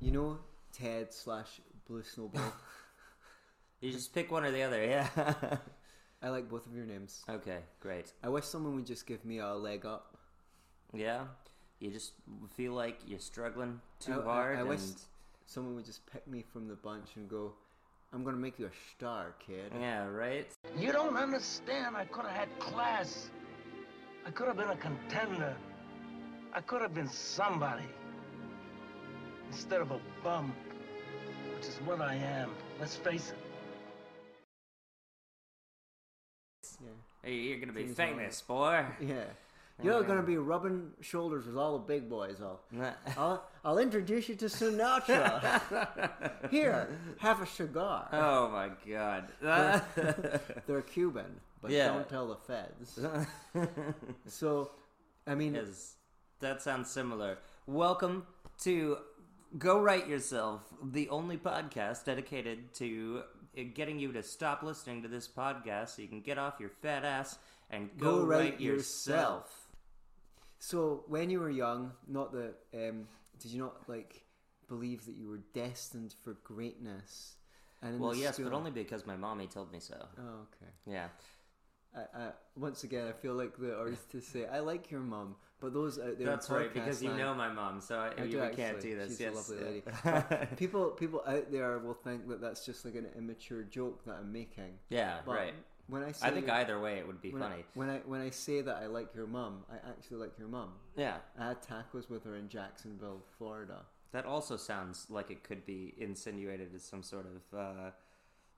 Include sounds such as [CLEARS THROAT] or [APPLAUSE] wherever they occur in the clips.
You know Ted slash Blue Snowball. [LAUGHS] You just pick one or the other, yeah. [LAUGHS] I like both of your names. okay, great. I wish someone would just give me a leg up. Yeah, you just feel like you're struggling too I- I- hard. I and... wish someone would just pick me from the bunch and go, "I'm gonna make you a star, kid." Yeah, right. You don't understand. I could have had class. I could have been a contender. I could have been somebody. Instead of a bum, which is what I am. Let's face it. Yeah. Hey, You're gonna be Seems famous, boy. Yeah. You're uh. gonna be rubbing shoulders with all the big boys. I'll, I'll, I'll introduce you to Sinatra. [LAUGHS] Here, have a cigar. oh my god. [LAUGHS] They're Cuban, but Yeah. don't tell the feds. So, I mean, Yes, that sounds similar. Welcome to Go Write Yourself, the only podcast dedicated to getting you to stop listening to this podcast so you can get off your fat ass and go, Go write, write yourself. yourself. so when you were young, not that, um, did you not like believe that you were destined for greatness? And Well, yes, school- but only because my mommy told me so. Oh, okay. Yeah. I, I, once again, I feel like the urge to say I like your mom," but those out there. That's right, because you land- know my mom, so I, I you do we actually. can't do this. She's yes. a lovely lady. [LAUGHS] But people, people out there will think that that's just like an immature joke that I'm making. yeah, But right. When I say I think either way it would be when funny. When I when I say that I like your mom, I actually like your mom. Yeah. I had tacos with her in Jacksonville, Florida. That also sounds like it could be insinuated as some sort of uh,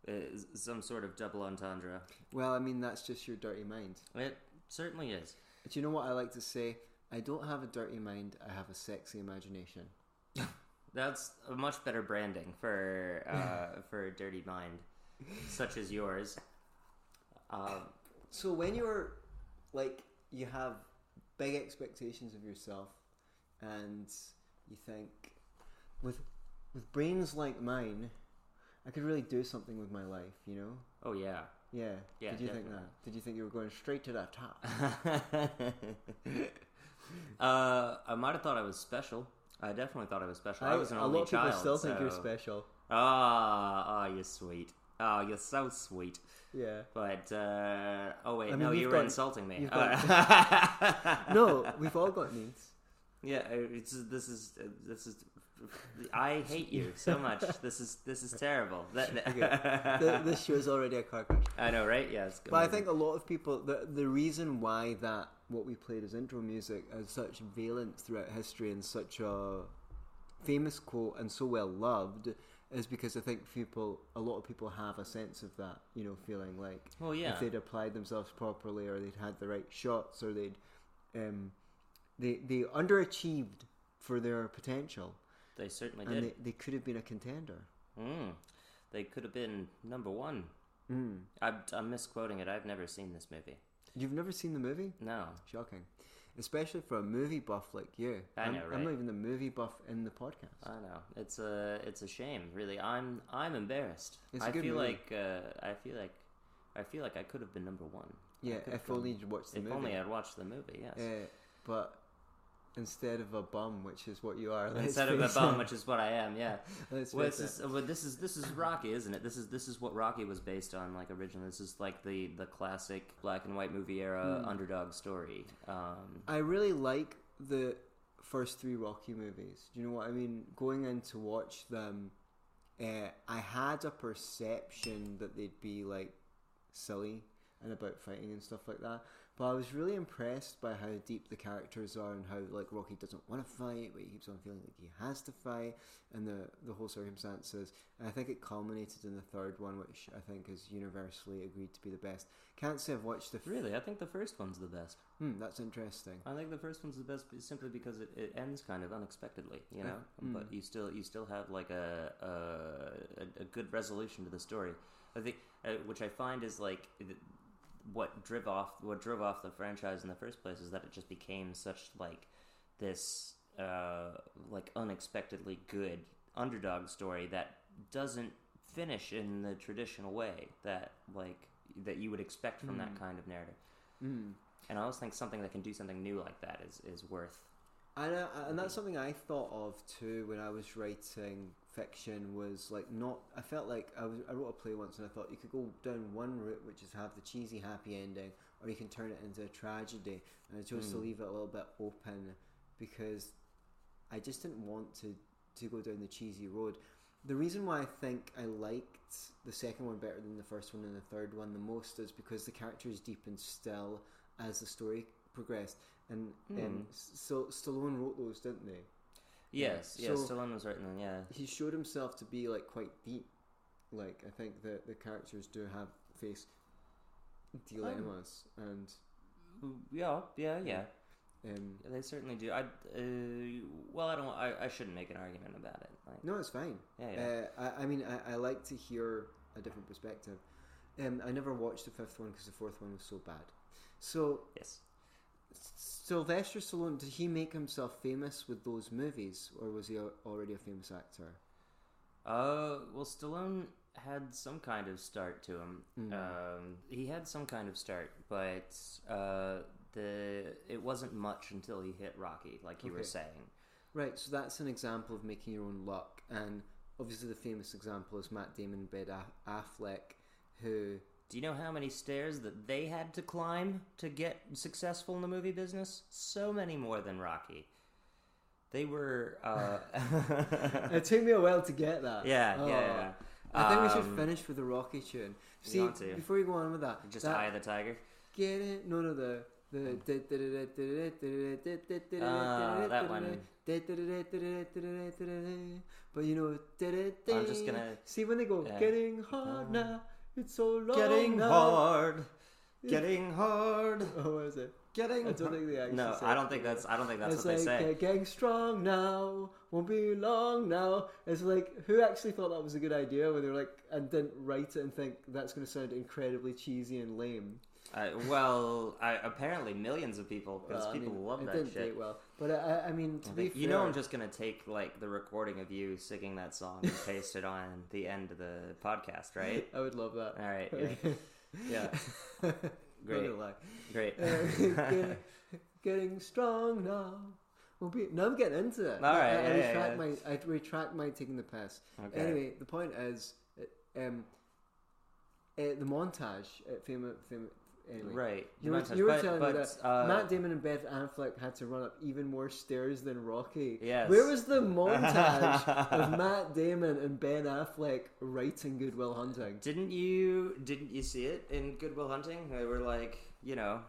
uh, some sort of double entendre. Well, I mean that's just your dirty mind. It certainly is. But you know what I like to say? I don't have a dirty mind. I have a sexy imagination. [LAUGHS] That's a much better branding for uh, [LAUGHS] for a dirty mind, such as yours. Um, So when you're like you have big expectations of yourself, and you think with with brains like mine, I could really do something with my life. You know? oh yeah. Yeah. Yeah, Did you think that? Did you think you were going straight to that top? [LAUGHS] uh, I might have thought I was special. I definitely thought I was special. I, was an a only lot of people child. still think you're special. Ah, oh, you're sweet. Oh, you're so sweet. Yeah. But uh, oh wait, I mean, no, you've were got- insulting me. Uh, [LAUGHS] [LAUGHS] No, we've all got needs. yeah, it's, this is this is. I [LAUGHS] hate you so much. This is this is terrible. [LAUGHS] That, Okay. Th- this show's already a car crash. I know, right? Yes. But I think a lot of people, the the reason why that what we played as intro music has such valence throughout history and such a famous quote and so well loved is because I think people, a lot of people have a sense of that, you know, feeling like Well, yeah. if they'd applied themselves properly or they'd had the right shots or they'd, um, they they underachieved for their potential they certainly and did. they, they could have been a contender. Mm. They could have been number one. Mm. I'm, I'm misquoting it. I've never seen this movie. You've never seen the movie? No. Shocking. Especially for a movie buff like you. I I'm, know, I'm not even the movie buff in the podcast. I know it's a it's a shame, really. I'm I'm embarrassed. It's a I good feel movie. like uh, I feel like I feel like I could have been number one. Yeah, if only you'd watched the if movie. only I'd watched the movie. Yes. Uh, but instead of a bum, which is what you are, Instead of a bum, which is what I am, yeah. [LAUGHS] Well, this is, well, this is this is Rocky, isn't it? This is this is what Rocky was based on, like originally. This is like the the classic black and white movie era Hmm. underdog story. Um, I really like the first three Rocky movies. Do you know what I mean? Going in to watch them, uh, I had a perception that they'd be like silly and about fighting and stuff like that. But I was really impressed by how deep the characters are and how like Rocky doesn't want to fight, but he keeps on feeling like he has to fight, and the the whole circumstances. And I think it culminated in the third one, which I think is universally agreed to be the best. Can't say I've watched the. F- really, I think the first one's the best. hmm, that's interesting. I think the first one's the best simply because it, it ends kind of unexpectedly, you know. mm. But you still you still have like a a, a, good resolution to the story. I think, uh, which I find is like what drove off what drove off the franchise in the first place is that it just became such like this uh, like unexpectedly good underdog story that doesn't finish in the traditional way that like that you would expect from that kind of narrative. Mm. And I always think something that can do something new like that is, is worth And, uh, and that's something I thought of too when I was writing fiction. Was like not. I felt like I was. I wrote a play once, and I thought you could go down one route, which is have the cheesy happy ending, or you can turn it into a tragedy. And I chose to Mm. leave it a little bit open because I just didn't want to to go down the cheesy road. The reason why I think I liked the second one better than the first one and the third one the most is because the characters deepened still as the story progressed. And um, Hmm. so Stallone wrote those, didn't they? Yes, Yeah, yes. so- Stallone was writing them. Yeah. He showed himself to be like quite deep. Like I think that the characters do have face dilemmas, and Yeah, yeah, yeah. um, They certainly do. I uh, well, I don't. I, I shouldn't make an argument about it. Like, no, it's fine. yeah, yeah. Uh, I, I mean, I, I like to hear a different perspective. Um, I never watched the fifth one because the fourth one was so bad. So yes. Sylvester Stallone, did he make himself famous with those movies, or was he already a famous actor? Uh, well, Stallone had some kind of start to him. Mm. Um, he had some kind of start, but uh, the it wasn't much until he hit Rocky, like you were saying. Right, so that's an example of making your own luck, and obviously the famous example is Matt Damon Ben Affleck, who Do you know how many stairs that they had to climb to get successful in the movie business? So many more than Rocky. They were. Uh, it took me a while to get that. yeah, Oh. yeah, yeah. I think we should Um, finish with the Rocky tune. See, before you go on with that, Just that, Eye of the Tiger. get it? No, no, the the. Ah, that one. But you know, I'm just gonna- see when they go yeah. getting hard now. It's so long Getting now." hard. Getting hard. [LAUGHS] Oh, what is it? Getting. I don't think they actually. No, say I don't think that's. I don't think that's it's what like they say. getting strong now won't be long now. It's like who actually thought that was a good idea when they were like and didn't write it and think that's going to sound incredibly cheesy and lame. Uh, well, I, apparently millions of people because Well, I people mean, love that didn't shit. well, but I, I- I mean to I be think- fair, you know, I'm just gonna take like the recording of you singing that song and paste it on the end of the podcast, right? [LAUGHS] I would love that. All right, yeah, yeah. [LAUGHS] Great. Great. Uh, [LAUGHS] get- getting strong now. We'll be. Now I'm getting into it. All right, I, I yeah, retract yeah. my. I retract my taking the piss. Okay. Anyway, the point is, uh, um, uh, the montage at famous. Fam- anyway, right. You were, you were but- telling but, me that uh, Matt Damon and Ben Affleck had to run up even more stairs than Rocky. Yes. Where was the [LAUGHS] montage of Matt Damon and Ben Affleck writing Good Will Hunting? Didn't you didn't you see it in Good Will Hunting? They were like, you know,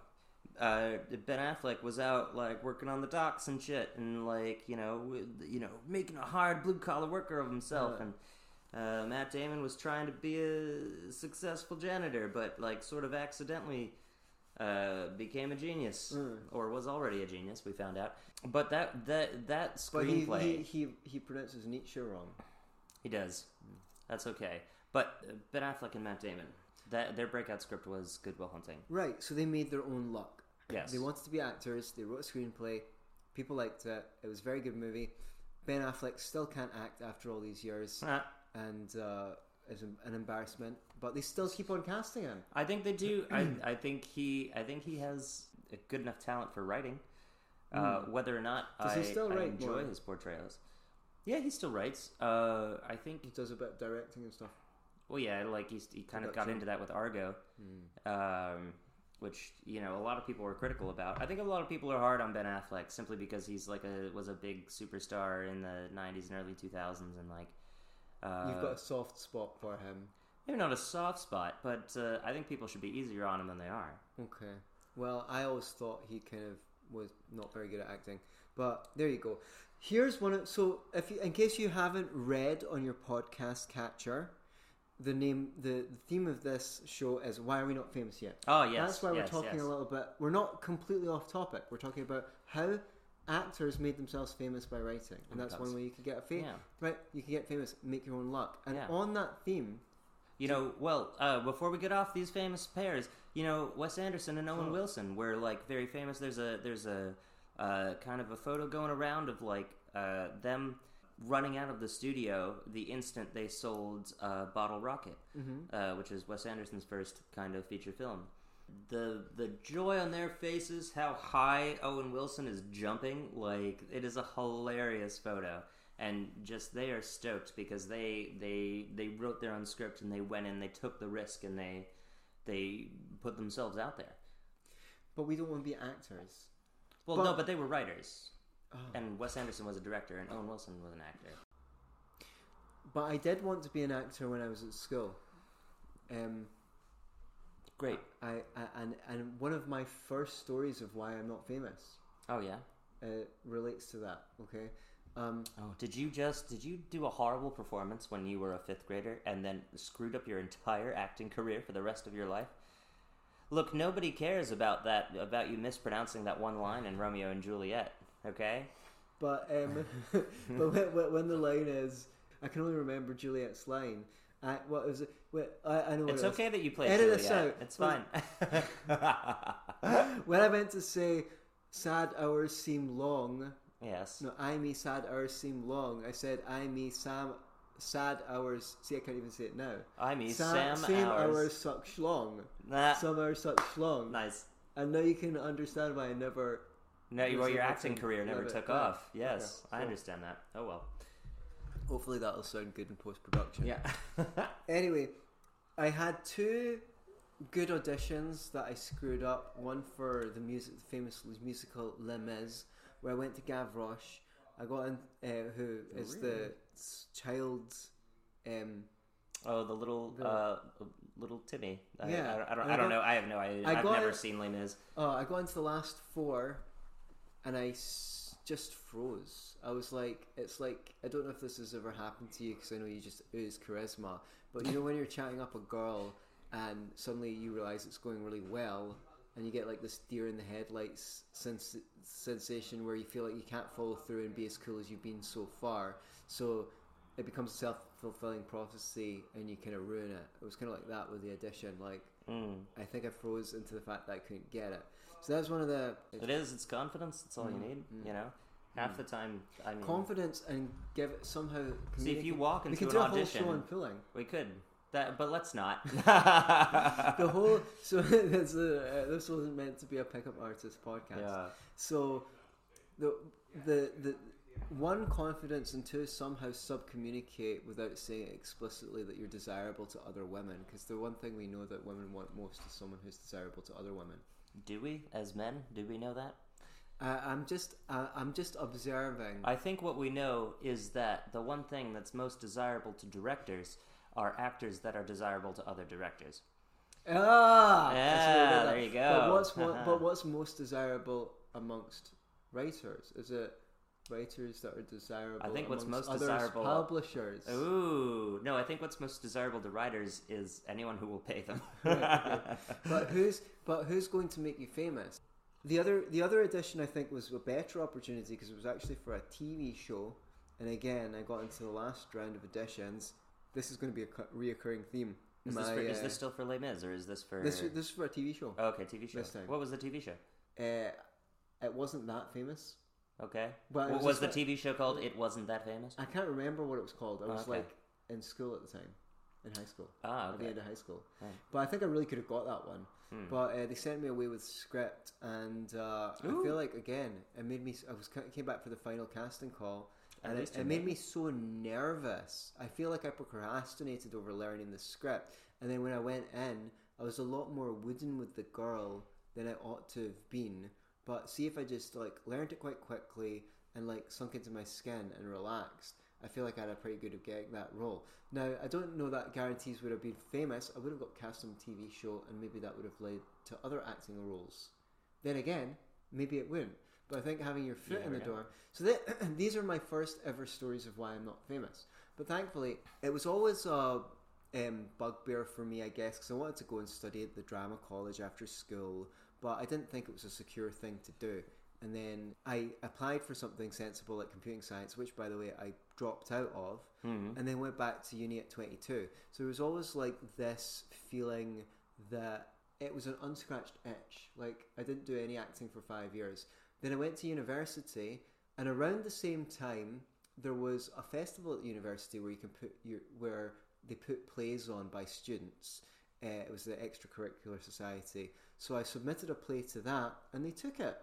uh, Ben Affleck was out like working on the docks and shit, and like you know, you know, making a hard blue collar worker of himself, and uh, Matt Damon was trying to be a successful janitor, but like sort of accidentally uh, became a genius, Mm. or was already a genius. We found out, but that that that But he, screenplay he, he, he pronounces Nietzsche wrong. he does. That's okay. But uh, Ben Affleck and Matt Damon, that their breakout script was Good Will Hunting. Right, so they made their own luck. Yes. They wanted to be actors, they wrote a screenplay, people liked it, it was a very good movie. Ben Affleck still can't act after all these years, Ah, and uh, is an embarrassment, but they still keep on casting him. I think they do. I, [CLEARS THROAT] I think he. I think he has a good enough talent for writing. Uh, whether or not I, still I enjoy more? his portrayals. Yeah, he still writes. Uh, I think. He does a bit of directing and stuff. Well, yeah, like he's, he kind of got into that with Argo, Hmm. um, which you know a lot of people were critical about. I think a lot of people are hard on Ben Affleck simply because he's like a was a big superstar in the '90s and early 2000s, and like uh, You've got a soft spot for him. maybe not a soft spot, but uh, I think people should be easier on him than they are. Okay. Well, I always thought he kind of was not very good at acting, but there you go. Here's one. Of, so, if you, in case you haven't read on your podcast catcher, the name, the, the theme of this show is "Why Are We Not Famous Yet?" Oh yes, That's why yes, we're talking yes. a little bit. We're not completely off topic. We're talking about how actors made themselves famous by writing, and that's one way you could get a fame. Yeah. Right, you can get famous, make your own luck, and Yeah. on that theme, You know, well, uh, before we get off these famous pairs, you know, Wes Anderson and Owen Oh. Wilson were like very famous. There's a there's a uh, kind of a photo going around of like uh, them running out of the studio the instant they sold uh, Bottle Rocket, Mm-hmm. uh, which is Wes Anderson's first kind of feature film. The the joy on their faces, how high Owen Wilson is jumping, like it is a hilarious photo. And just they are stoked because they they they wrote their own script and they went in, they took the risk and they they put themselves out there. But we don't want to be actors. Well, But- no, but they were writers, Oh. and Wes Anderson was a director, and Owen Wilson was an actor. But I did want to be an actor when I was at school. Um, Great. I, I and and one of my first stories of why I'm not famous Oh yeah. uh, relates to that. Okay. Um, Oh, did you just did you do a horrible performance when you were a fifth grader and then screwed up your entire [LAUGHS] acting career for the rest of your life? Look, nobody cares about that about you mispronouncing that one line in Romeo and Juliet. Okay. but um, [LAUGHS] but when, when- when the line is, I can only remember Juliet's line. I, what was it? I, I know what It's it was. okay that you played Edit this out. It's fine. [LAUGHS] When I meant to say, sad hours seem long. yes. No, I me sad hours seem long. I said I me Sam sad hours. See, I can't even say it now. I mean Sa- Sam same hours. hours suck schlong. Nah, Some hours suck schlong. nice. And now you can understand why I never. No, well, your acting career never took off. Yes, I understand that. Oh well. Hopefully that'll sound good in post production. Yeah. [LAUGHS] Anyway, I had two good auditions that I screwed up. One for the music, the famous musical Les Mis, where I went to Gavroche. I got in, uh, who is the child's. Um, oh, the little The- uh, little Timmy. I, Yeah, I, don't- I don't. I I don't got- know. I have no idea. I I've never it- seen Les Mis. oh, I got into the last four, and I s- just froze. I was like, it's like I don't know if this has ever happened to you because I know you just ooze charisma, but you know when you're chatting up a girl and suddenly you realize it's going really well, and you get like this deer in the headlights sens- sensation where you feel like you can't follow through and be as cool as you've been so far. So it becomes a self fulfilling prophecy, and you kind of ruin it. It was kind of like that with the audition. Like Mm. I think I froze into the fact that I couldn't get it. So that's one of the It is. It's confidence. It's all you Mm, need. mm. You know. Half the time, I mean, confidence and give it somehow. see if you walk we into can an do a whole audition, show pulling. we could. That, but let's not. [LAUGHS] [LAUGHS] The whole so [LAUGHS] this, uh, this wasn't meant to be a pickup artist podcast. yeah. So the the the one confidence and two somehow sub communicate without saying explicitly that you're desirable to other women because the one thing we know that women want most is someone who's desirable to other women. Do we, as men, do we know that? Uh, I'm just uh, I'm just observing. I think what we know is that the one thing that's most desirable to directors are actors that are desirable to other directors. Ah, that's how we Yeah, there you But go. what's mo- Uh-huh. but [LAUGHS] what's most desirable amongst writers? Is it writers that are desirable? I think what's most desirable- publishers. Ooh, no, I think what's most desirable to writers is anyone who will pay them. [LAUGHS] Right, okay. But who's but who's going to make you famous? The other the other edition I think was a better opportunity because it was actually for a TV show, and again I got into the last round of editions. This is going to be a cu- reoccurring theme. Is this, My, for, is uh, this still for Les Mis or is this for? this this is for a TV show? Oh, okay, TV show. this. What was the TV show? Uh, it wasn't that famous. Okay. But what was was the just TV show called? It wasn't that famous. I can't remember what it was called. I was Okay. like in school at the time, in high school, Ah, at the end of high school. Right. But I think I really could have got that one. Hmm. But uh, they sent me away with script, and uh, I feel like again it made me. I was came back for the final casting call, and it, it made me so nervous. I feel like I procrastinated over learning the script, and then when I went in, I was a lot more wooden with the girl than I ought to have been. But see if I just like learned it quite quickly and like sunk into my skin and relaxed. I feel like I had a pretty good of getting that role. Now I don't know that guarantees would have been famous. I would have got cast on a TV show, and maybe that would have led to other acting roles. Then again, maybe it wouldn't. But I think having your foot You in the door. So that, [CLEARS THROAT] these are my first ever stories of why I'm not famous. But thankfully, it was always a um, bugbear for me, I guess, because I wanted to go and study at the drama college after school, but I didn't think it was a secure thing to do. And then I applied for something sensible like computing science, which, by the way, I dropped out of Mhm. and then went back to uni at 22. So it was always like this feeling that it was an unscratched itch. Like I didn't do any acting for five years. Then I went to university, and around the same time, there was a festival at university where you can put your where they put plays on by students. Uh, it was the extracurricular society. So I submitted a play to that, and they took it.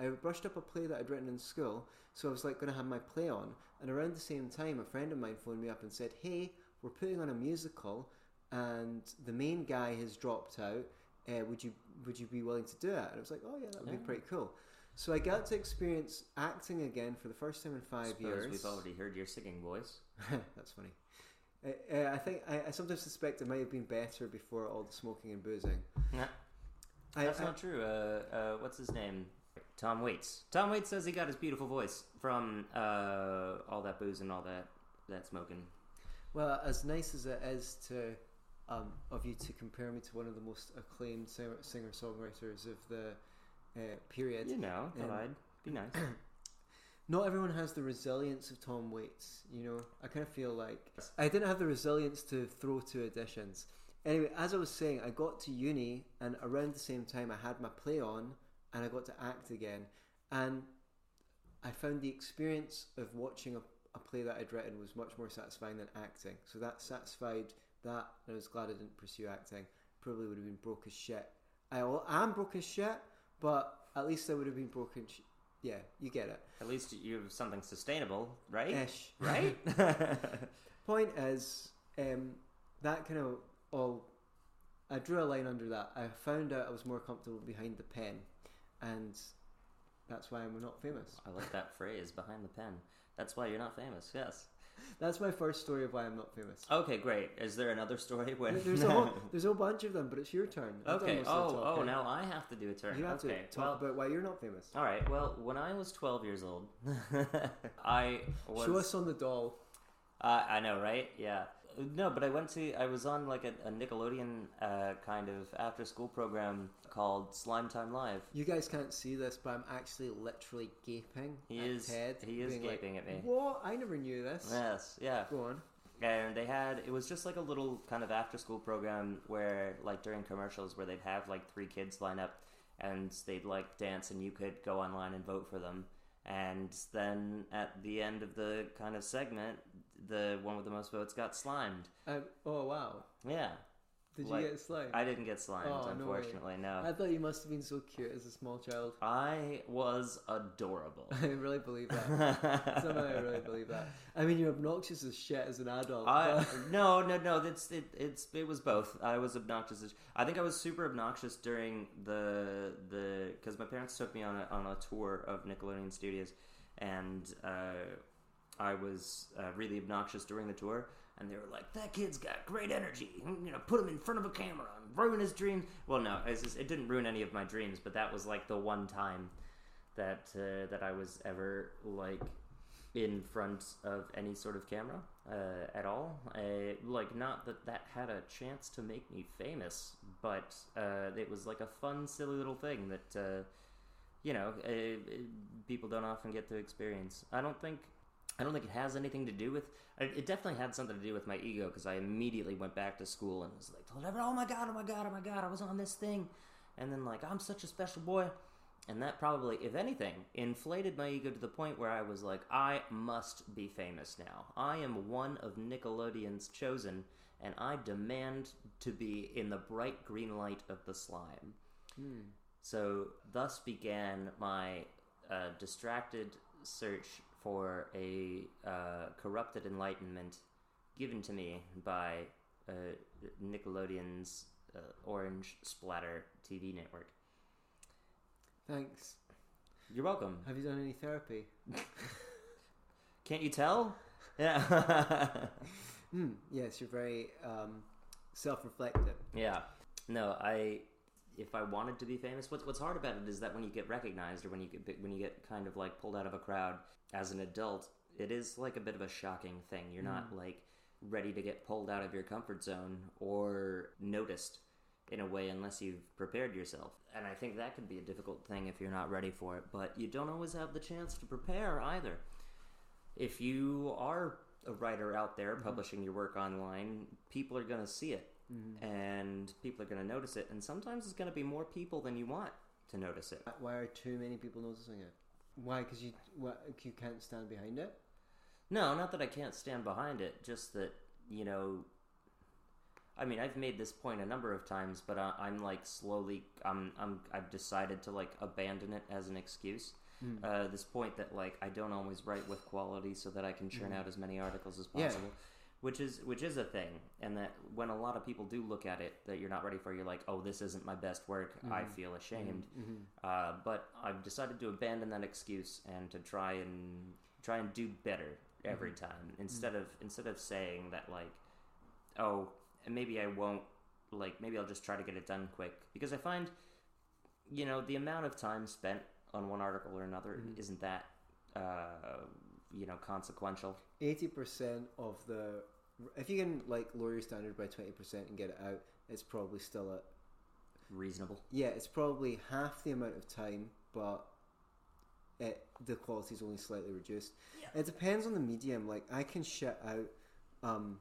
I brushed up a play that I'd written in school, so I was like going to have my play on. And around the same time, a friend of mine phoned me up and said, "Hey, we're putting on a musical, and the main guy has dropped out. Uh, would you would you be willing to do it?" And I was like, "Oh yeah, that would Yeah. be pretty cool." So I got to experience acting again for the first time in five Suppose years. we've already heard your singing voice. [LAUGHS] That's funny. Uh, uh, I think I, I sometimes suspect it might have been better before all the smoking and boozing. Nah, I, That's I- not true. Uh, uh, what's his name? Tom Waits. Tom Waits says he got his beautiful voice from uh, all that booze and all that that smoking. Well, as nice as it is to um, of you to compare me to one of the most acclaimed singer songwriters of the uh, period, You know, Um, I'd be nice. [CLEARS THROAT] not everyone has the resilience of Tom Waits. You know, I kind of feel like I didn't have the resilience to throw two auditions. Anyway, as I was saying, I got to uni, and around the same time, I had my play on, and I got to act again, and I found the experience of watching a, a play that I'd written was much more satisfying than acting. So that satisfied that, and I was glad I didn't pursue acting. Probably would have been broke as shit. I am broke as shit, but at least I would have been broken. Sh- yeah, you get it. At least you have something sustainable, right? Ish. Right? [LAUGHS] Point is, um, that kind of all. I drew a line under that. I found out I was more comfortable behind the pen, and that's why I'm not famous. I like that phrase behind the pen. That's why you're not famous. Yes. That's my first story of why I'm not famous. Okay, great. Is there another story when? There's a whole, [LAUGHS] there's a whole bunch of them, but it's your turn. I've okay. most of the Oh, oh, now I have to do a turn. you have okay. to talk well, about why you're not famous. all right. Well, when I was 12 years old, [LAUGHS] I was. Show us on the doll. Uh, I know, right? Yeah. No, but I went to. I was on like a, a Nickelodeon uh, kind of after school program called Slime Time Live. You guys can't see this, but I'm actually literally gaping He at is- Ted. he is being like, gaping at me. What? I never knew this. Yes, yeah. Go on. And they had it was just like a little kind of after school program where like during commercials where they'd have like three kids line up and they'd like dance and you could go online and vote for them. And then at the end of the kind of segment, the one with the most votes got slimed. Um, oh wow! Yeah. Did Like, you get slimed? I didn't get slimed, Oh, unfortunately, no. I thought you must have been so cute as a small child. I was adorable. [LAUGHS] I really believe that. [LAUGHS] Somehow I really believe that. I mean, you're obnoxious as shit as an adult. I but- [LAUGHS] no no no. That's it. It's it was both. I was obnoxious. as- I think I was super obnoxious during the the because my parents took me on a on a tour of Nickelodeon Studios, and uh, I was uh, really obnoxious during the tour. And they were like, "That kid's got great energy. You know, put him in front of a camera and ruin his dreams." Well, no, just, it didn't ruin any of my dreams, but that was like the one time that uh, that I was ever like in front of any sort of camera uh, at all. Uh, like, not that that had a chance to make me famous, but uh, it was like a fun, silly little thing that, uh, you know, uh, people don't often get to experience. I don't think. I don't think it has anything to do with. It it definitely had something to do with my ego because I immediately went back to school and was like, "Oh my god! Oh my god! Oh my god! I was on this thing," and then like, "I'm such a special boy." And that probably, if anything, inflated my ego to the point where I was like, I must be famous now. I am one of Nickelodeon's chosen, and I demand to be in the bright green light of the slime. So, thus began my uh, distracted search for a uh, corrupted enlightenment given to me by uh, Nickelodeon's uh, Orange Splatter TV network. Thanks. You're welcome. Have you done any therapy? [LAUGHS] Can't you tell? Yeah. [LAUGHS] [LAUGHS] Hmm. Yes, you're very um, self-reflective. yeah. No, I if I wanted to be famous, what's what's hard about it is that when you get recognized or when you get when you get kind of like pulled out of a crowd as an adult, it is like a bit of a shocking thing. You're not mm. like ready to get pulled out of your comfort zone or noticed in a way unless you've prepared yourself. And I think that could be a difficult thing if you're not ready for it, but you don't always have the chance to prepare either. if you are a writer out there mm-hmm. publishing your work online, people are going to see it and people are going to notice it. And sometimes it's going to be more people than you want to notice it. Why are too many people noticing it? Why? Because you what, you can't stand behind it. No, not that I can't stand behind it, just that, you know, I mean, I've made this point a number of times, but I, I'm like slowly, I'm, I'm, I've decided to like abandon it as an excuse. Hmm. Uh, this point that like I don't always write with quality, so that I can churn out as many articles as possible. Yeah. Which is which is a thing. And that when a lot of people do look at it, that you're not ready for, you're like, oh, this isn't my best work. I Hmm. feel ashamed. Uh, but I've decided to abandon that excuse and to try and try and do better every time instead of instead of saying that like, oh, and maybe I won't like maybe I'll just try to get it done quick because I find, you know, the amount of time spent on one article or another isn't that uh, you know consequential. Eighty percent of the if you can like lower your standard by twenty percent and get it out, it's probably still a Reasonable. yeah, it's probably half the amount of time, but it, the quality is only slightly reduced. It depends on the medium. Like I can shit out um,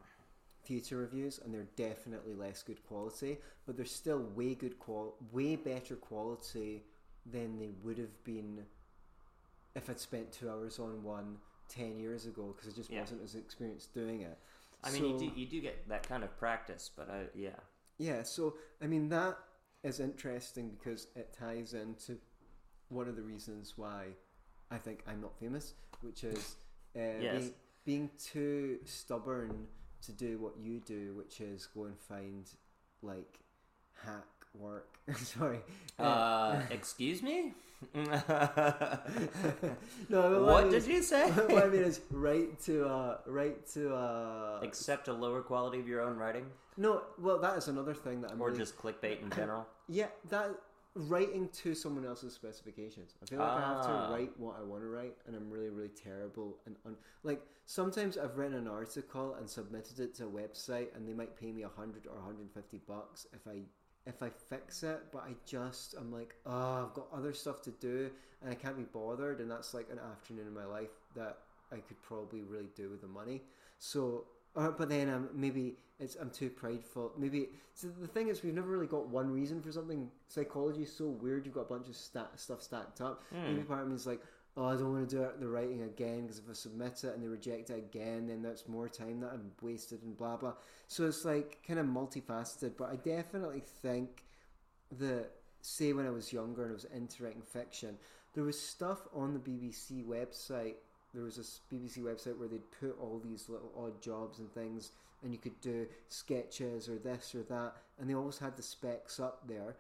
theatre reviews, and they're definitely less good quality, but they're still way good qual, way better quality than they would have been if I'd spent two hours on one 10 years ago because I just Yeah. wasn't as experienced doing it. I mean, you do you do get that kind of practice, but uh, yeah, Yeah, so I mean that is interesting because it ties into one of the reasons why I think I'm not famous, which is [LAUGHS] uh, Yes. being, being too stubborn to do what you do, which is go and find like hack work. [LAUGHS] Sorry. Uh, excuse me? [LAUGHS] no, what I mean did is- you say? [LAUGHS] what I mean is write to uh, write to uh, Accept a lower quality of your own writing, no. Well, that is another thing that I'm or really just clickbait in [CLEARS THROAT] general. Yeah, that writing to someone else's specifications. I feel like I have Ah. to write what I want to write, and I'm really, really terrible. And un- like sometimes I've written an article and submitted it to a website, and they might pay me a hundred or hundred and fifty bucks if I if I fix it. But I just I'm like, oh, I've got other stuff to do, and I can't be bothered. And that's like an afternoon in my life that I could probably really do with the money. So. Or, but then I'm maybe it's I'm too prideful. Maybe so the thing is we've never really got one reason for something. Psychology is so weird. You've got a bunch of stat, stuff stacked up. Hmm. Maybe part of me is like, oh, I don't want to do it, the writing again because if I submit it and they reject it again, then that's more time that I'm wasted and blah blah. So it's like kind of multifaceted. But I definitely think that say when I was younger and I was into writing fiction, there was stuff on the BBC website. There was this BBC website where they'd put all these little odd jobs and things, and you could do sketches or this or that, and they always had the specs up there.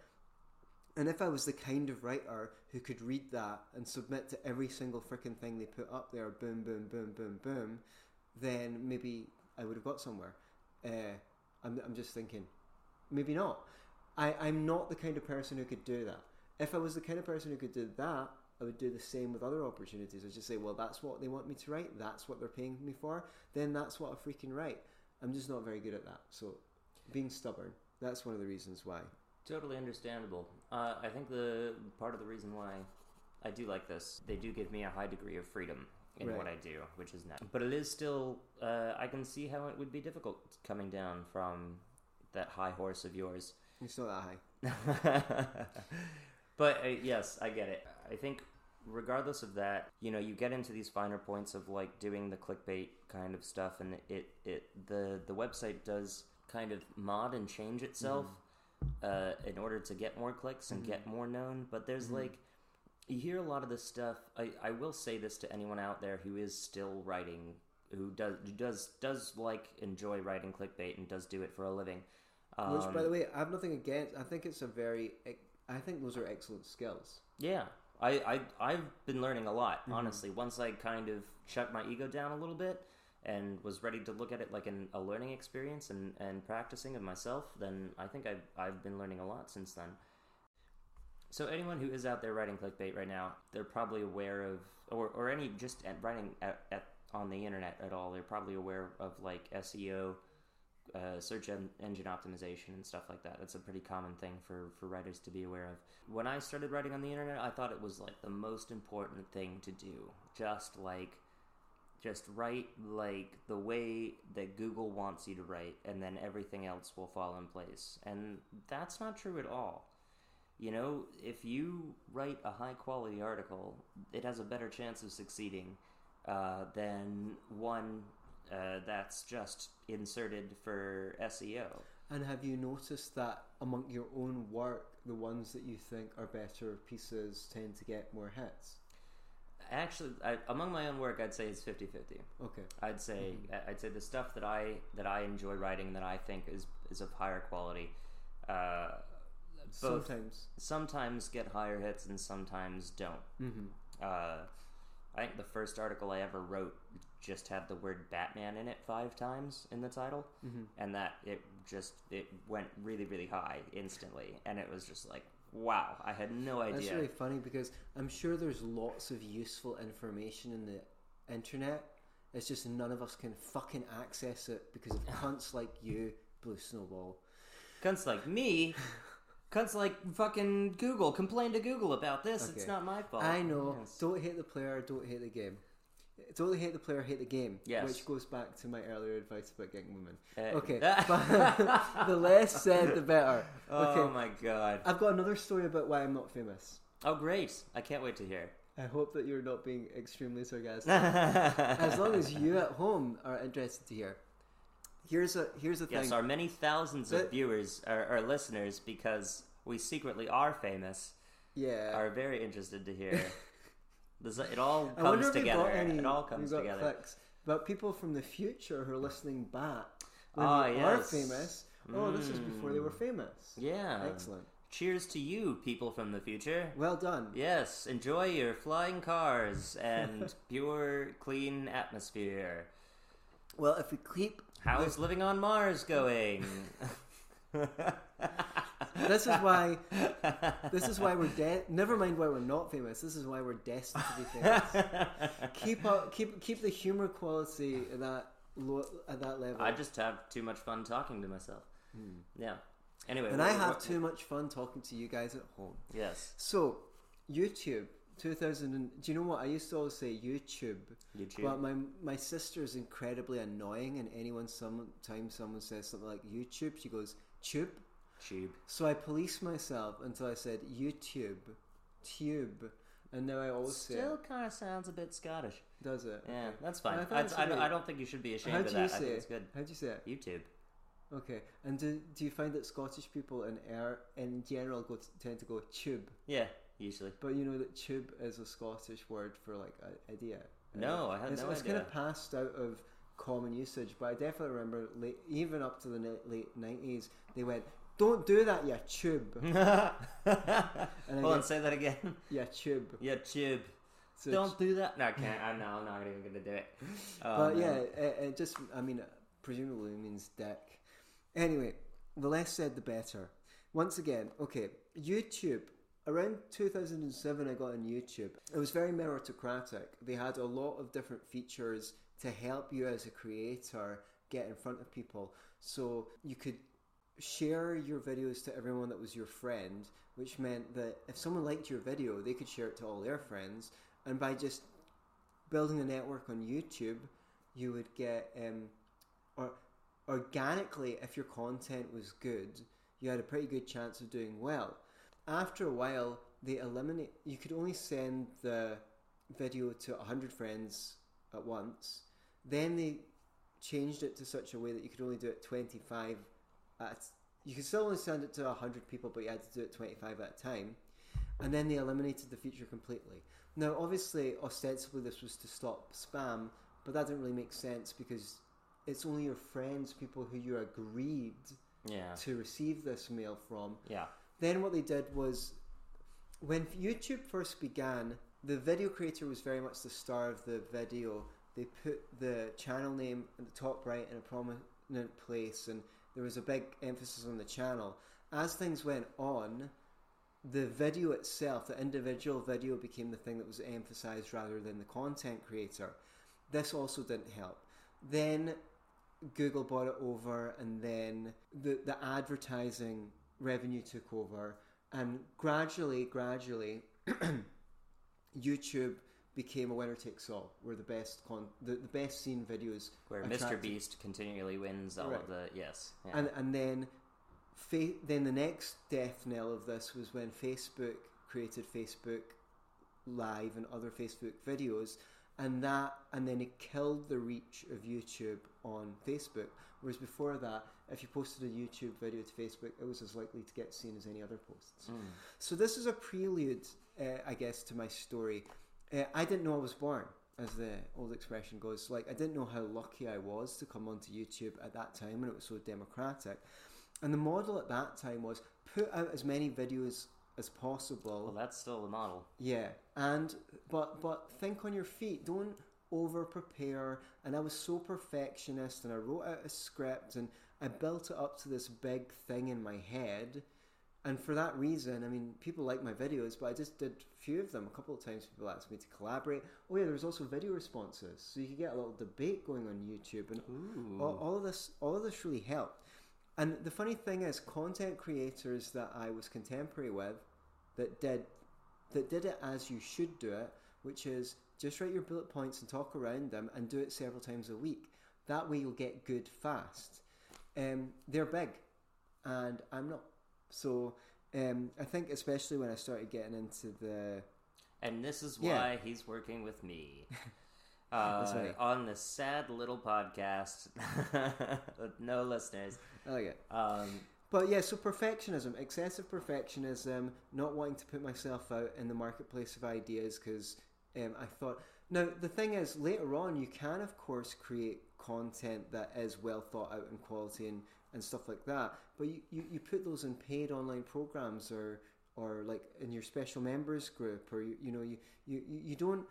And if I was the kind of writer who could read that and submit to every single freaking thing they put up there, boom, boom, boom, boom, boom, then maybe I would have got somewhere. Uh, I'm, I'm just thinking, maybe not. I, I'm not the kind of person who could do that. If I was the kind of person who could do that, I would do the same with other opportunities. I'd just say, well, that's what they want me to write. That's what they're paying me for. Then that's what I freaking write. I'm just not very good at that. So, being stubborn, that's one of the reasons why. Totally understandable. Uh, I think the part of the reason why I do like this, they do give me a high degree of freedom in what I do, which is nice. But it is still, uh, I can see how it would be difficult coming down from that high horse of yours. It's not that high. [LAUGHS] but uh, yes, I get it. I think regardless of that, you know, you get into these finer points of like doing the clickbait kind of stuff, and it it the the website does kind of mod and change itself uh, in order to get more clicks and get more known. But there's like you hear a lot of this stuff. I, I will say this to anyone out there who is still writing, who does who does does like enjoy writing clickbait and does do it for a living. Um, Which, by the way, I have nothing against. I think it's a very. I think those are excellent skills. Yeah, I, I I've been learning a lot. Mm-hmm. Honestly, once I kind of shut my ego down a little bit and was ready to look at it like an, a learning experience and, and practicing of myself, then I think I've I've been learning a lot since then. So anyone who is out there writing clickbait right now, they're probably aware of, or or any just at writing at, at on the internet at all, they're probably aware of like SEO, uh, search en- engine optimization and stuff like that. That's a pretty common thing for, for writers to be aware of. When I started writing on the internet, I thought it was like the most important thing to do. Just like, just write like the way that Google wants you to write, and then everything else will fall in place. And that's not true at all. You know, if you write a high quality article, it has a better chance of succeeding uh, than one uh, that's just inserted for SEO. And have you noticed that among your own work, the ones that you think are better pieces tend to get more hits? Actually, I, among my own work, I'd say it's 50-50. Okay. I'd say Mm-hmm. I'd say the stuff that I that I enjoy writing that I think is is of higher quality. Uh, Sometimes. sometimes get higher hits and sometimes don't. hmm Uh, I think the first article I ever wrote just had the word Batman in it five times in the title, hmm and that it just it went really really high instantly, and it was just like wow, I had no idea. That's really funny because I'm sure there's lots of useful information in the internet. It's just none of us can fucking access it because of [LAUGHS] cunts like you, Blue Snowball. Cunts like me, [LAUGHS] cunts like fucking Google complain to Google about this. It's not my fault. I know. Yes. Don't hate the player, don't hate the game. Don't hate the player, hate the game. Yes. Which goes back to my earlier advice about getting women. Uh, Okay. [LAUGHS] [LAUGHS] the less said, the better. Okay. Oh my god. I've got another story about why I'm not famous. Oh great! I can't wait to hear. I hope that you're not being extremely sarcastic. [LAUGHS] as long as you at home are interested to hear. Here's a here's the thing. Yes, our many thousands of viewers or, or listeners, because we secretly are famous, yeah. are very interested to hear. This, it all comes together. any. it all comes together. clicks. But people from the future who are listening back when Ah, they are yes. famous. Oh, this is before they were Mm. famous. Yeah. Excellent. Cheers to you, people from the future. Well done. Yes, enjoy your flying cars and [LAUGHS] pure, clean atmosphere. Well, if we keep How's living on Mars going? [LAUGHS] [LAUGHS] this is why this is why we're de- never mind why we're not famous. This is why we're destined to be famous. keep up, keep keep the humor quality at that low, at that level. I just have too much fun talking to myself. Yeah. Anyway, Hmm. and I have what- too much fun talking to you guys at home. Yes, So, YouTube, 2000. And, do you know what I used to always say? YouTube. YouTube. But my my sister is incredibly annoying, and anyone sometimes someone says something like YouTube, she goes tube. Tube. So I policed myself until I said YouTube, tube, and now I always say Still it. kind of sounds a bit Scottish. Does it? Yeah, Okay. that's fine. I I, thought it's I, really- I don't think you should be ashamed How of do that. you I say think it? it's good. How do you say it? YouTube. Okay. And do, do you find that Scottish people in air in general go t- tend to go tube? Yeah, usually. But you know that tube is a Scottish word for like a idea. No, I had it's, no it's idea. kind of passed out of common usage, but I definitely remember late, even up to the ni- late nineties, they went, "Don't do that, you tube." [LAUGHS] And I Hold on, say that again. [LAUGHS] yeah, tube. yeah, tube. So Don't do that. No, I [LAUGHS] can't. I'm, no, I'm not even gonna do it. Oh, but man. yeah, it, it just, I mean, presumably means dick. Anyway, the less said, the better. Once again, okay, YouTube. Around 2007, I got on YouTube. It was very meritocratic. They had a lot of different features to help you as a creator get in front of people. So you could share your videos to everyone that was your friend, which meant that if someone liked your video, they could share it to all their friends. And by just building a network on YouTube, you would get, um, or organically, if your content was good, you had a pretty good chance of doing well. After a while, they eliminate. You could only send the video to hundred friends at once. Then they changed it to such a way that you could only do it twenty five at. You could still only send it to hundred people, but you had to do it twenty five at a time. And then they eliminated the feature completely. Now, obviously, ostensibly this was to stop spam, but that didn't really make sense because it's only your friends, people who you agreed yeah, to receive this mail from. yeah. Then what they did was, when YouTube first began, the video creator was very much the star of the video. They put the channel name at the top right in a prominent place, and there was a big emphasis on the channel. As things went on, the video itself, the individual video, became the thing that was emphasized rather than the content creator. This also didn't help. Then Google bought it over, and then the the advertising revenue took over, and gradually, gradually, [CLEARS THROAT] YouTube became a winner takes all. Where the best con- the, the best seen videos Where attracted- Mr. Beast continually wins all Right. of the yes. Yeah. and and then, fa- then the next death knell of this was when Facebook created Facebook Live and other Facebook videos, and that and then it killed the reach of YouTube on Facebook. Whereas before that, if you posted a YouTube video to Facebook, it was as likely to get seen as any other posts. So this is a prelude, uh, I guess, to my story. Uh, I didn't know I was born, as the old expression goes. Like I didn't know how lucky I was to come onto YouTube at that time when it was so democratic. And the model at that time was put out as many videos as possible. Well, that's still the model. Yeah, and but but think on your feet. Don't over prepare. And I was so perfectionist, and I wrote out a script, and I built it up to this big thing in my head. And for that reason, I mean, people like my videos, but I just did a few of them. A couple of times, people asked me to collaborate. Oh yeah, there was also video responses, so you could get a little debate going on YouTube, and all, all of this, all of this really helped. And the funny thing is, content creators that I was contemporary with, that did that did it as you should do it, which is just write your bullet points and talk around them and do it several times a week. That way you'll get good fast. Um, they're big, and I'm not. So um, I think especially when I started getting into the And this is Yeah. why he's working with me. [LAUGHS] Uh, right. On this sad little podcast [LAUGHS] with no listeners. I like it. Um, But yeah, so perfectionism, excessive perfectionism, not wanting to put myself out in the marketplace of ideas because um, I thought. Now, the thing is, later on, you can, of course, create content that is well thought out in quality and, and stuff like that, but you, you, you put those in paid online programs or or like in your special members group or you, you know you, you, you don't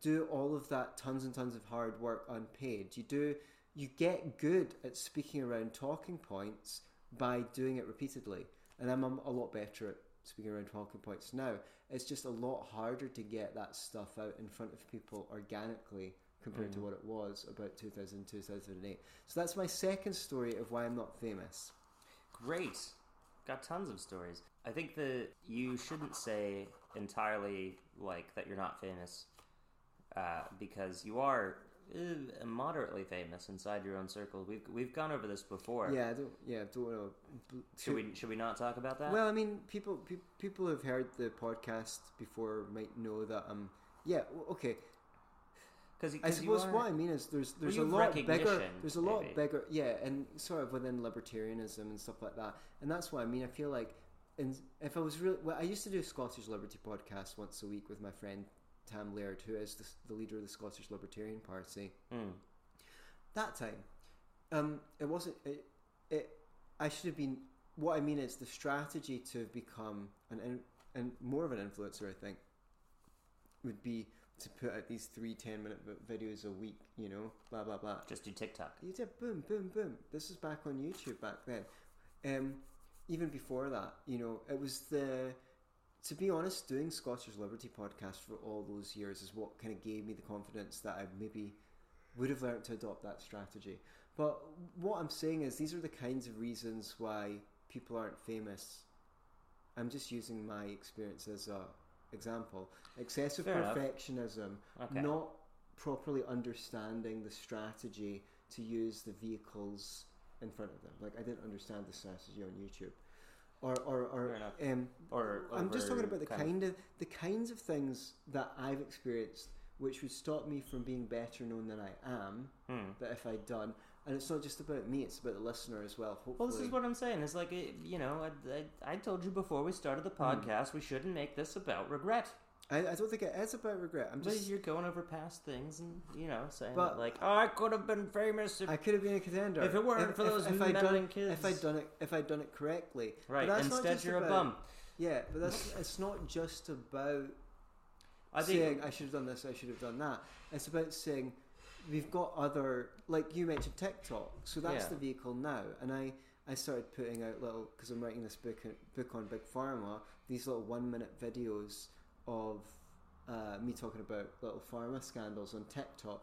do all of that tons and tons of hard work unpaid. You do you get good at speaking around talking points by doing it repeatedly. And i'm a, a lot better at speaking around talking points now. It's just a lot harder to get that stuff out in front of people organically compared to what it was about 2000 2008 so that's my second story of why i'm not famous great. Got tons of stories. I think that you shouldn't say entirely like that you're not famous uh, because you are uh, moderately famous inside your own circle. We've we've gone over this before. yeah i don't yeah I don't to Should we should we not talk about that? Well, I mean, people pe- people who've heard the podcast before might know that um yeah okay. Because I suppose what I mean is there's there's a lot bigger there's a lot maybe. bigger yeah and sort of within libertarianism and stuff like that and that's what I mean. I feel like and if I was really well, I used to do a Scottish Liberty podcast once a week with my friend Tam Laird, who is the, the leader of the Scottish Libertarian Party. Mm. that time um it wasn't it, it i should have been what i mean is the strategy to have become an and more of an influencer i think would be to put out these three 10 minute videos a week you know blah blah blah. Just do TikTok. you did boom boom boom. This is back on youtube back then. Um even before that you know it was the to be honest doing scottish liberty podcast for all those years is what kind of gave me the confidence that i maybe would have learned to adopt that strategy. But what i'm saying is these are the kinds of reasons why people aren't famous. I'm just using my experience as a example excessive Fair perfectionism Okay. not properly understanding the strategy to use the vehicles in front of them. Like I didn't understand the strategy on YouTube, or or, or um, Or I'm just talking about the kind of- of the kinds of things that I've experienced, which would stop me from being better known than I am. Hmm. That if I'd done, and it's not just about me; it's about the listener as well. Hopefully, Well, this is what I'm saying. It's like it, you know, I, I, I told you before we started the Hmm. podcast, we shouldn't make this about regret. I, I don't think it is about regret. I'm But just you're going over past things and you know saying But- like, oh, I could have been famous if I could have been a contender If it weren't for those I'd meddling done, kids. If I'd done it, if I'd done it correctly, But right. Instead, you're a bum. Yeah, but that's it's not just about I think saying I should have done this, I should have done that. It's about saying we've got other like you mentioned TikTok, so that's Yeah. the vehicle now. And I I started putting out little because I'm writing this book book on big pharma. These little one minute videos of uh, me talking about little pharma scandals on TikTok.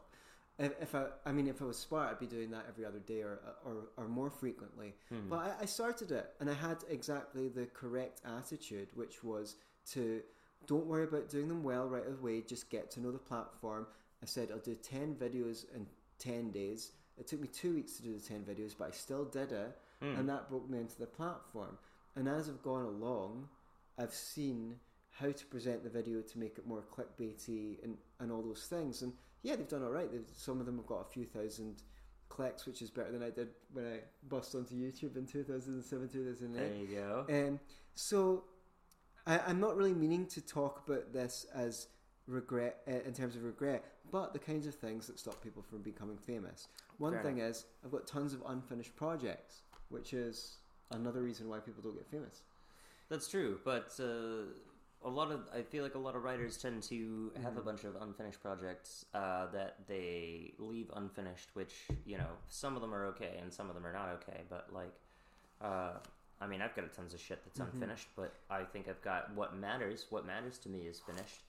If, if I, I mean, if I was smart, I'd be doing that every other day or or, or more frequently. Hmm. But I, I started it, and I had exactly the correct attitude, which was to don't worry about doing them well right away. Just get to know the platform. I said I'll do ten videos in ten days. It took me two weeks to do the ten videos, but I still did it, Hmm. and that broke me into the platform. And as I've gone along, I've seen how to present the video to make it more clickbaity and, and all those things. And yeah, they've done all right. They've, some of them have got a few thousand clicks, which is better than I did when I bust onto YouTube in 2007, 2008. There you go. Um, so I, I'm not really meaning to talk about this as regret uh, in terms of regret, but the kinds of things that stop people from becoming famous. One Fair thing is I've got tons of unfinished projects, which is another reason why people don't get famous. That's true, but uh, a lot of I feel like a lot of writers tend to have a bunch of unfinished projects uh, that they leave unfinished. Which you know, some of them are okay and some of them are not okay. But like, uh, I mean, I've got tons of shit that's unfinished, but I think I've got what matters. What matters to me is finished,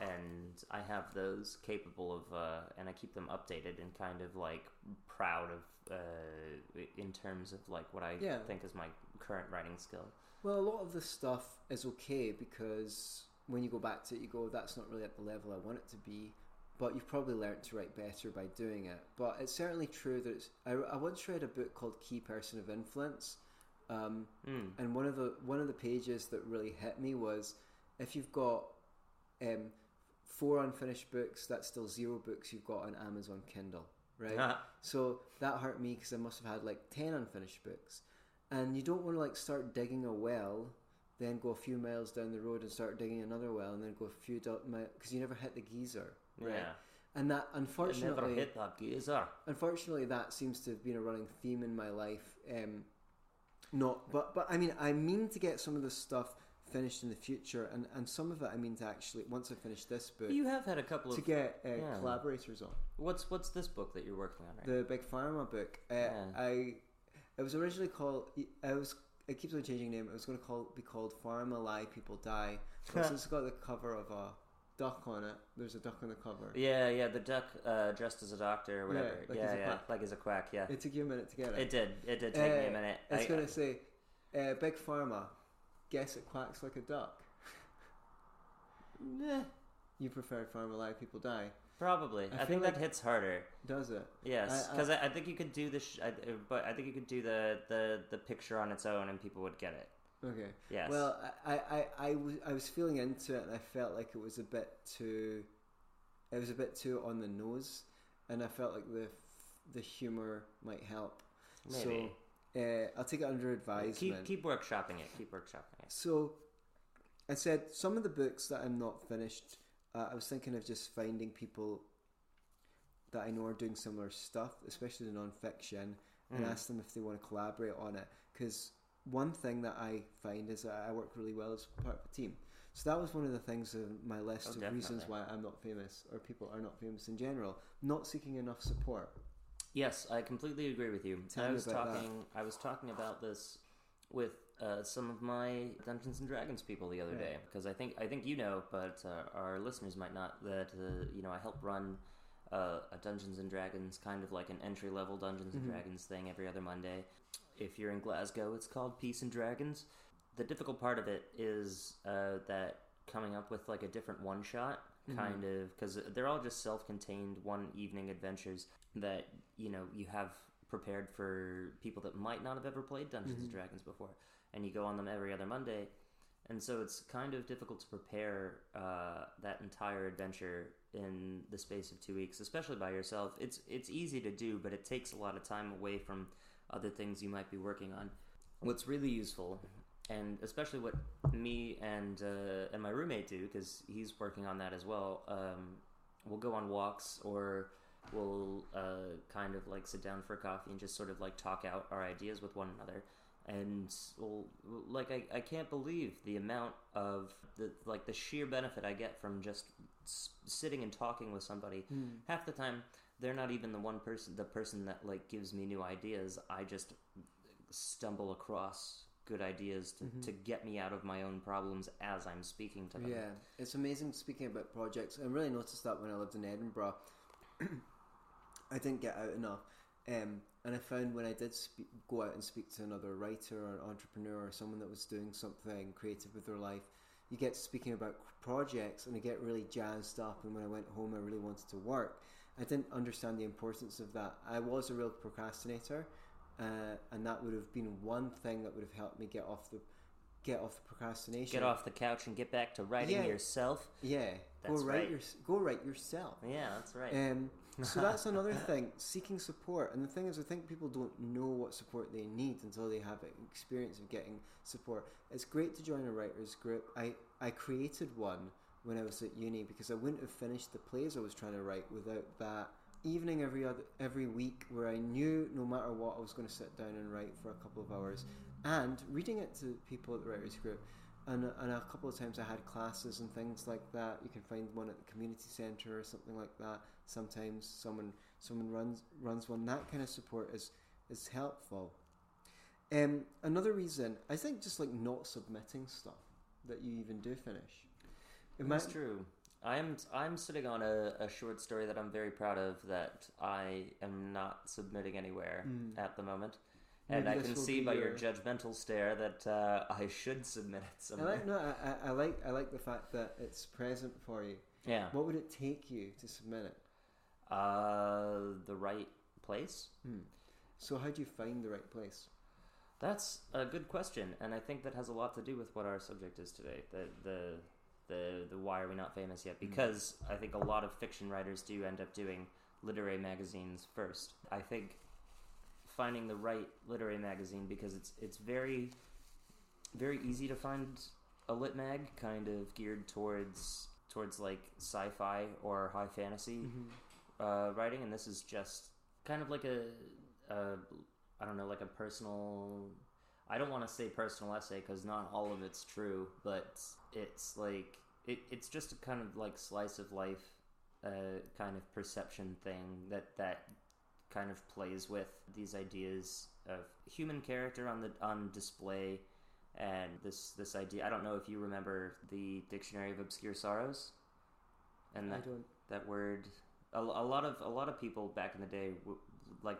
and I have those capable of, uh, and I keep them updated and kind of like proud of uh, in terms of like what I Yeah. think is my current writing skill. Well, a lot of the stuff is okay because when you go back to it, you go, that's not really at the level I want it to be. But you've probably learned to write better by doing it. But it's certainly true that it's. I, I once read a book called Key Person of Influence, um, Mm. and one of the one of the pages that really hit me was if you've got um, four unfinished books, that's still zero books you've got on Amazon Kindle, right? So that hurt me because I must have had like 10 unfinished books. And you don't want to like start digging a well, then go a few miles down the road and start digging another well, and then go a few miles because you never hit the geyser, right? Yeah. And that I never unfortunately, hit that geezer. unfortunately, that seems to have been a running theme in my life. Um, not, but but I mean, I mean to get some of the stuff finished in the future, and and some of it I mean to actually once I finish this book You have had a couple to of. get uh, yeah. collaborators on. What's what's this book that you're working on right? the Big Pharma book. Uh, Yeah. I it was originally called. I was. It keeps on changing name. It was going to call be called Pharma Lie People Die. [LAUGHS] But it's got the cover of a duck on it, there's a duck on the cover. yeah, yeah, the duck uh, dressed as a doctor or whatever. like Yeah, he's a yeah, like as a quack. Yeah, It took you a minute to get it. it did. It did take me a Uh, minute. It's I- to say, uh, Big Pharma. Guess it quacks like a duck. [LAUGHS] Eh, You prefer Pharma Lie, People Die? probably. I I, think like- that hits harder. Does it? Yes, I- I- because I, I, think you could do this, sh- I, uh, but I think you could do the, the the picture on its own and people would get it. Okay. Yes. Well, I, I, I, was, I was feeling into it and I felt like it was a bit too it was a bit too on the nose and I felt like the the humor might help. Maybe. So uh, I'll take it under advisement. keep keep workshopping it. Keep workshopping. So I said some of the books that I'm not finished. Uh, I was thinking of just finding people that I know are doing similar stuff, especially the non-fiction, and Mm. ask them if they want to collaborate on it. Because one thing that I find is that I work really well as part of a team. So that was one of the things on my list Oh, of reasons why I'm not famous or people are not famous in general. Not seeking enough support. Yes, I completely agree with you. Tell I was about that. talking. I was talking about this with uh, some of my Dungeons and Dragons people the other Yeah. day because I think I think you know, but uh, our listeners might not. That uh, you know, I help run uh, a Dungeons and Dragons kind of like an entry level Dungeons and Mhm. Dragons thing every other Monday. If you're in Glasgow, it's called Peace and Dragons. The difficult part of it is uh, that coming up with like a different one shot Mhm. kind of because they're all just self-contained one evening adventures that you know you have prepared for people that might not have ever played Dungeons and Mhm. Dragons before, and you go on them every other Monday, and so it's kind of difficult to prepare uh, that entire adventure in the space of two weeks, especially by yourself. It's it's easy to do, but it takes a lot of time away from other things you might be working on. What's really useful, and especially what me and uh, and my roommate do, because he's working on that as well. Um, we'll go on walks or we'll uh, kind of like sit down for coffee and just sort of like talk out our ideas with one another. And we'll, like I, I can't believe the amount of the like the sheer benefit i get from just s- sitting and talking with somebody. Half the time they're not even the one person the person that like gives me new ideas. I just stumble across good ideas to, to get me out of my own problems as i'm speaking to them. Yeah, it's amazing speaking about projects. I really noticed that when I lived in Edinburgh, [CLEARS THROAT] I didn't get out enough. Um, and I found when I did speak, go out and speak to another writer or an entrepreneur or someone that was doing something creative with their life, you get speaking about projects and I get really jazzed up. And when I went home, I really wanted to work. I didn't understand the importance of that. I was a real procrastinator, uh, and that would have been one thing that would have helped me get off the get off the procrastination. Get off the couch and get back to writing Yeah. yourself. Yeah, That's go write right. your go write yourself. Yeah, that's right. Um, [LAUGHS] so that's another thing, seeking support. And the thing is, I think people don't know what support they need until they have experience of getting support. It's great to join a writers group. I, I created one when I was at uni because I wouldn't have finished the plays I was trying to write without that evening every other every week where I knew no matter what I was going to sit down and write for a couple of hours and reading it to people at the writers group and, and a couple of times I had classes and things like that. You can find one at the community centre or something like that. Sometimes someone someone runs runs one. That kind of support is is helpful. Um, another reason I think just like not submitting stuff that you even do finish. It That's might- true. I'm I'm sitting on a, a short story that I'm very proud of that I am not submitting anywhere Mm. at the moment. And Maybe I can see by your judgmental stare that uh, I should submit [LAUGHS] it I somewhere. like no, I, I, I like I like the fact that it's present for you. yeah. What would it take you to submit it? Uh, the right place? Hmm. So how do you find the right place? That's a good question, and I think that has a lot to do with what our subject is today. The the the, the why are we not famous yet? Because I think a lot of fiction writers do end up doing literary magazines first. I think finding the right literary magazine because it's it's very very easy to find a lit mag kind of geared towards towards like sci-fi or high fantasy uh, writing, and this is just kind of like a, a I don't know, like a personal. I don't want to say personal essay because not all of it's true, but it's like it, it's just a kind of like slice of life, uh, kind of perception thing that that kind of plays with these ideas of human character on the on display, and this this idea. I don't know if you remember the Dictionary of Obscure Sorrows, and I that that word. A, a lot of a lot of people back in the day like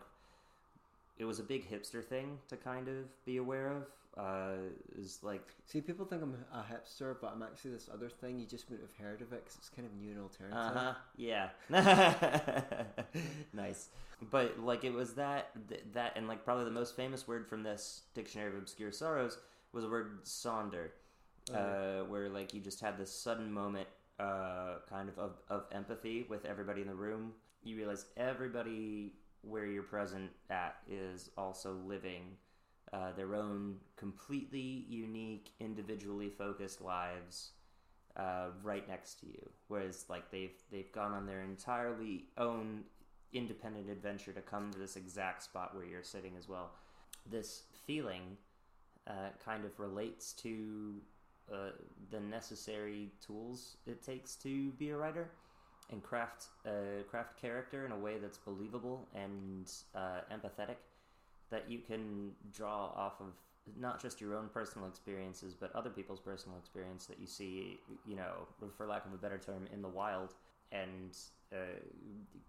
it was a big hipster thing to kind of be aware of uh is like See, people think I'm a hipster, but I'm actually this other thing. You just wouldn't have heard of it because it's kind of new and alternative. uh-huh yeah [LAUGHS] nice but like it was that th- that and like probably the most famous word from this dictionary of obscure sorrows was the word sonder uh, where like you just had this sudden moment uh, kind of, of of empathy with everybody in the room. You realize everybody where you're present at is also living uh, their own completely unique, individually focused lives uh, right next to you. Whereas like they've they've gone on their entirely own independent adventure to come to this exact spot where you're sitting as well. This feeling uh, kind of relates to uh, the necessary tools it takes to be a writer and craft uh, craft character in a way that's believable and uh, empathetic that you can draw off of not just your own personal experiences but other people's personal experience that you see you know for lack of a better term in the wild and uh,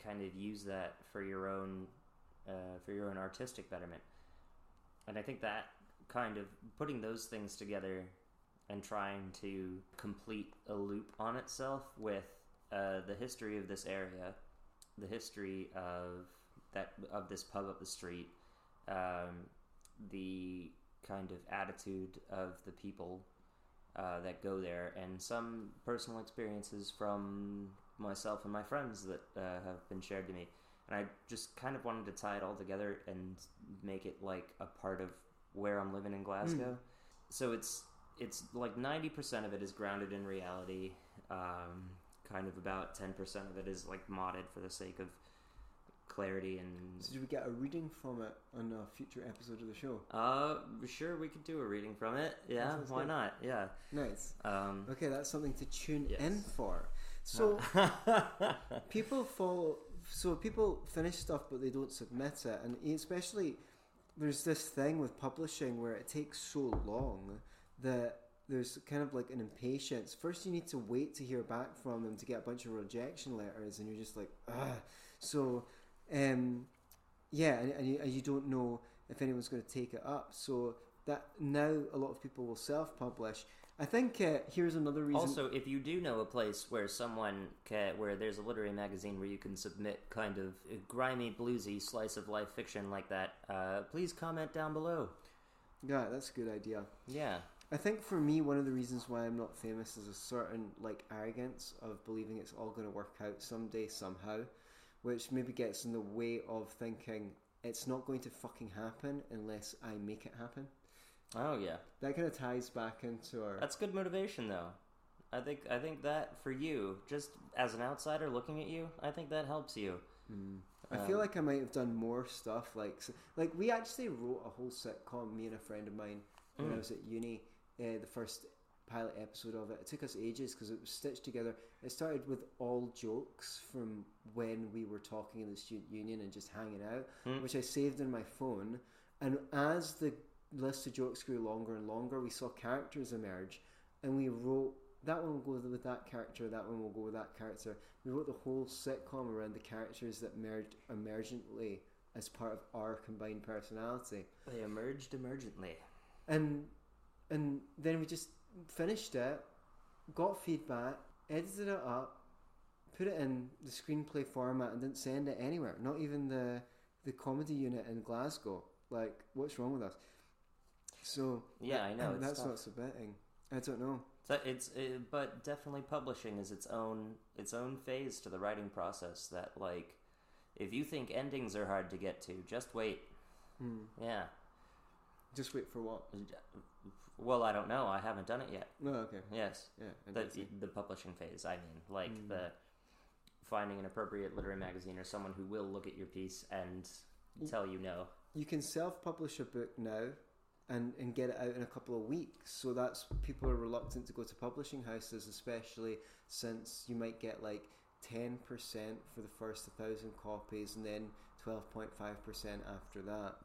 kind of use that for your own uh, for your own artistic betterment. And I think that kind of putting those things together and trying to complete a loop on itself with uh, the history of this area, the history of that of this pub up the street, um, the kind of attitude of the people uh, that go there, and some personal experiences from myself and my friends that uh, have been shared to me. And I just kind of wanted to tie it all together and make it like a part of where I'm living in Glasgow. So it's it's like ninety percent of it is grounded in reality. Um, kind of about ten percent of it is like modded for the sake of clarity and. So did we get a reading from it on a future episode of the show? Uh, sure, we could do a reading from it. Yeah, why good. not? Yeah. Nice. Um, Okay, that's something to tune Yes. in for. So [LAUGHS] people follow. So people finish stuff, but they don't submit it, and especially there's this thing with publishing where it takes so long that there's kind of like an impatience. First, you need to wait to hear back from them to get a bunch of rejection letters, and you're just like, ah. So, um, yeah, and, and, you, and you don't know if anyone's going to take it up. So that now a lot of people will self-publish. I think uh, here's another reason. Also, if you do know a place where someone ca where there's a literary magazine where you can submit kind of grimy, bluesy slice of life fiction like that, uh, please comment down below. yeah, that's a good idea. Yeah, I think for me, one of the reasons why I'm not famous is a certain like arrogance of believing it's all going to work out someday somehow, which maybe gets in the way of thinking it's not going to fucking happen unless I make it happen. Oh yeah, That kind of ties back into our. that's good motivation though. I think I think that for you, just as an outsider looking at you, I think that helps you. I feel Um, like I might have done more stuff. Like, like we actually wrote a whole sitcom. Me and a friend of mine when I Mm. was at uni. Uh, the first pilot episode of it. It took us ages because it was stitched together. It started with all jokes from when we were talking in the student union and just hanging out, Mm. which I saved in my phone. And as the list of jokes grew longer and longer, we saw characters emerge, and we wrote that one will go with that character, that one will go with that character. We wrote the whole sitcom around the characters that emerged emergently as part of our combined personality They emerged emergently. and and then we just finished it, got feedback, edited it up, put it in the screenplay format, and didn't send it anywhere. Not even the the comedy unit in Glasgow. Like, what's wrong with us? So Yeah, I know, that's tough. not so betting. I don't know. So it's uh but definitely publishing is its own its own phase to the writing process. That like, if you think endings are hard to get to, just wait. Hmm. Yeah. Just wait for what? Well, I don't know. I haven't done it yet. No, okay. Yes, Yeah, the the publishing phase. I mean, like Mm. the finding an appropriate literary magazine or someone who will look at your piece and tell you no. you can self-publish a book now and, and get it out in a couple of weeks so that's people are reluctant to go to publishing houses especially since you might get like 10% for the first 1000 copies and then 12.5% after that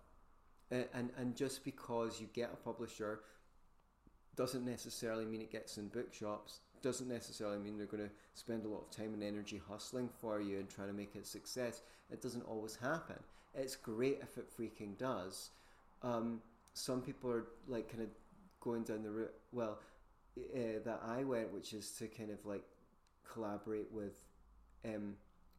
and, and and just because you get a publisher doesn't necessarily mean it gets in bookshops doesn't necessarily mean they're going to spend a lot of time and energy hustling for you and trying to make it a success. It doesn't always happen. It's great if it freaking does. Um, some people are like kind of going down the route well uh, that i went which is to kind of like collaborate with um,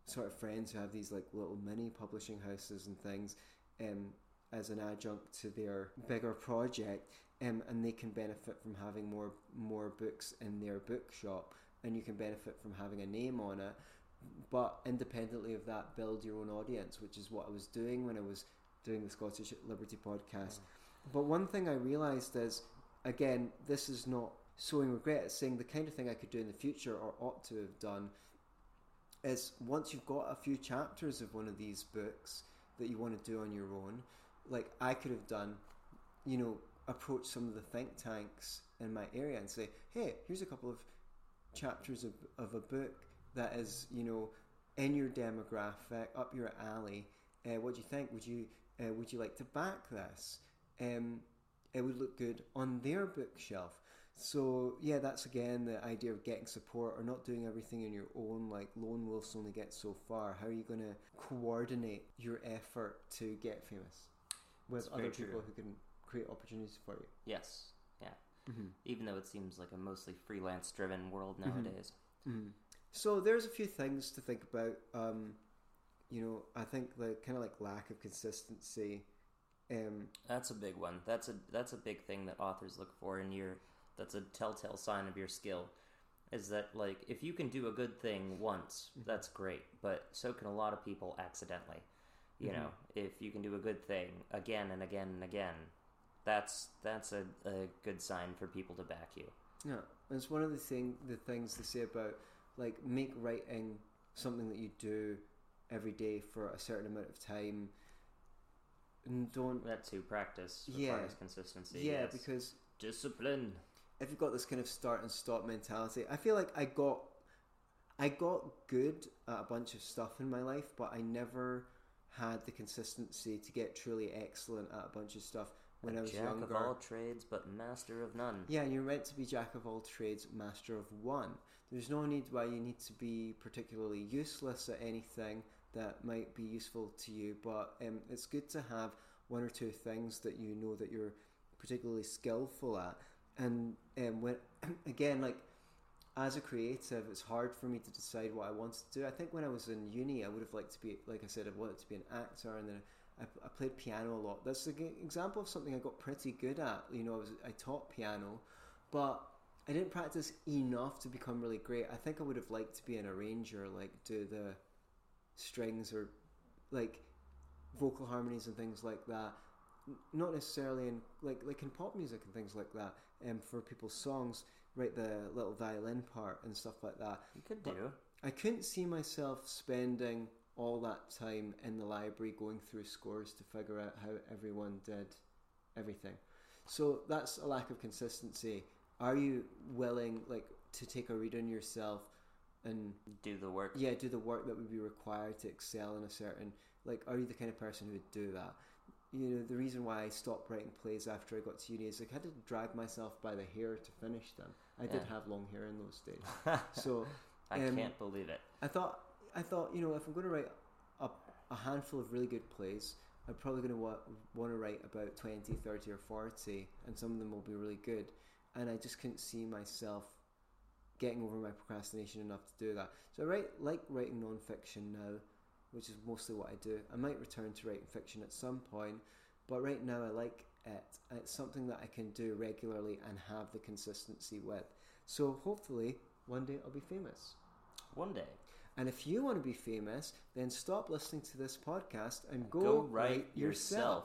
sort of friends who have these like little mini publishing houses and things um, as an adjunct to their bigger project um, and they can benefit from having more more books in their bookshop and you can benefit from having a name on it but independently of that build your own audience which is what I was doing when I was doing the Scottish Liberty podcast. But one thing I realized is again this is not sowing regret it's saying the kind of thing I could do in the future or ought to have done is once you've got a few chapters of one of these books that you want to do on your own, like I could have done, you know, approach some of the think tanks in my area and say, hey, here's a couple of chapters of, of a book that is, you know, in your demographic, up your alley. Uh, what do you think? Would you uh, would you like to back this? Um, it would look good on their bookshelf. So yeah, that's again the idea of getting support or not doing everything on your own. Like lone wolves only get so far. How are you going to coordinate your effort to get famous with other people true. who can create opportunities for you? Yes, yeah. Mm-hmm. Even though it seems like a mostly freelance-driven world nowadays. Mm. So there's a few things to think about. Um, you know, I think the kind of like lack of consistency. Um, That's a big one. That's a that's a big thing that authors look for in your. That's a telltale sign of your skill. Is that like if you can do a good thing once, that's great. But so can a lot of people accidentally. You know, if you can do a good thing again and again and again, that's that's a, a good sign for people to back you. yeah, it's one of the thing the things they say about like make writing something that you do every day for a certain amount of time. And don't That too, practice Yeah. consistency. yeah yes. because discipline. if you've got this kind of start and stop mentality, I feel like I got I got good at a bunch of stuff in my life, but I never had the consistency to get truly excellent at a bunch of stuff when A I was jack younger. of all trades, but master of none. Yeah, you're meant to be jack of all trades, master of one. There's no need why you need to be particularly useless at anything that might be useful to you, but um, it's good to have one or two things that you know that you're particularly skillful at. And um, when [CLEARS THROAT] again, like as a creative, it's hard for me to decide what I wanted to do. I think when I was in uni, I would have liked to be, like I said, I wanted to be an actor, and then I, I played piano a lot. That's an example of something I got pretty good at. You know, I, was, I taught piano, but I didn't practice enough to become really great. I think I would have liked to be an arranger, like do the strings or like vocal harmonies and things like that. Not necessarily in like like in pop music and things like that. And for people's songs, write the little violin part and stuff like that. You could But- do. I couldn't see myself spending all that time in the library going through scores to figure out how everyone did everything. So that's a lack of consistency. Are you willing, like, to take a read on yourself and Do the work. yeah, do the work that would be required to excel in a certain like? Are you the kind of person who would do that? You know, the reason why I stopped writing plays after I got to uni is like I had to drag myself by the hair to finish them. I did have long hair in those days, [LAUGHS] so I um, can't believe it. I thought I thought you know if I'm going to write a, a handful of really good plays, I'm probably going to wa- want to write about 20, 30 or 40 and some of them will be really good and I just couldn't see myself getting over my procrastination enough to do that. So I write like writing non-fiction now, which is mostly what I do. I might return to writing fiction at some point, but right now I like it. It's something that I can do regularly and have the consistency with. So hopefully one day I'll be famous. One day. And if you want to be famous, then stop listening to this podcast and go, Go write write yourself. yourself.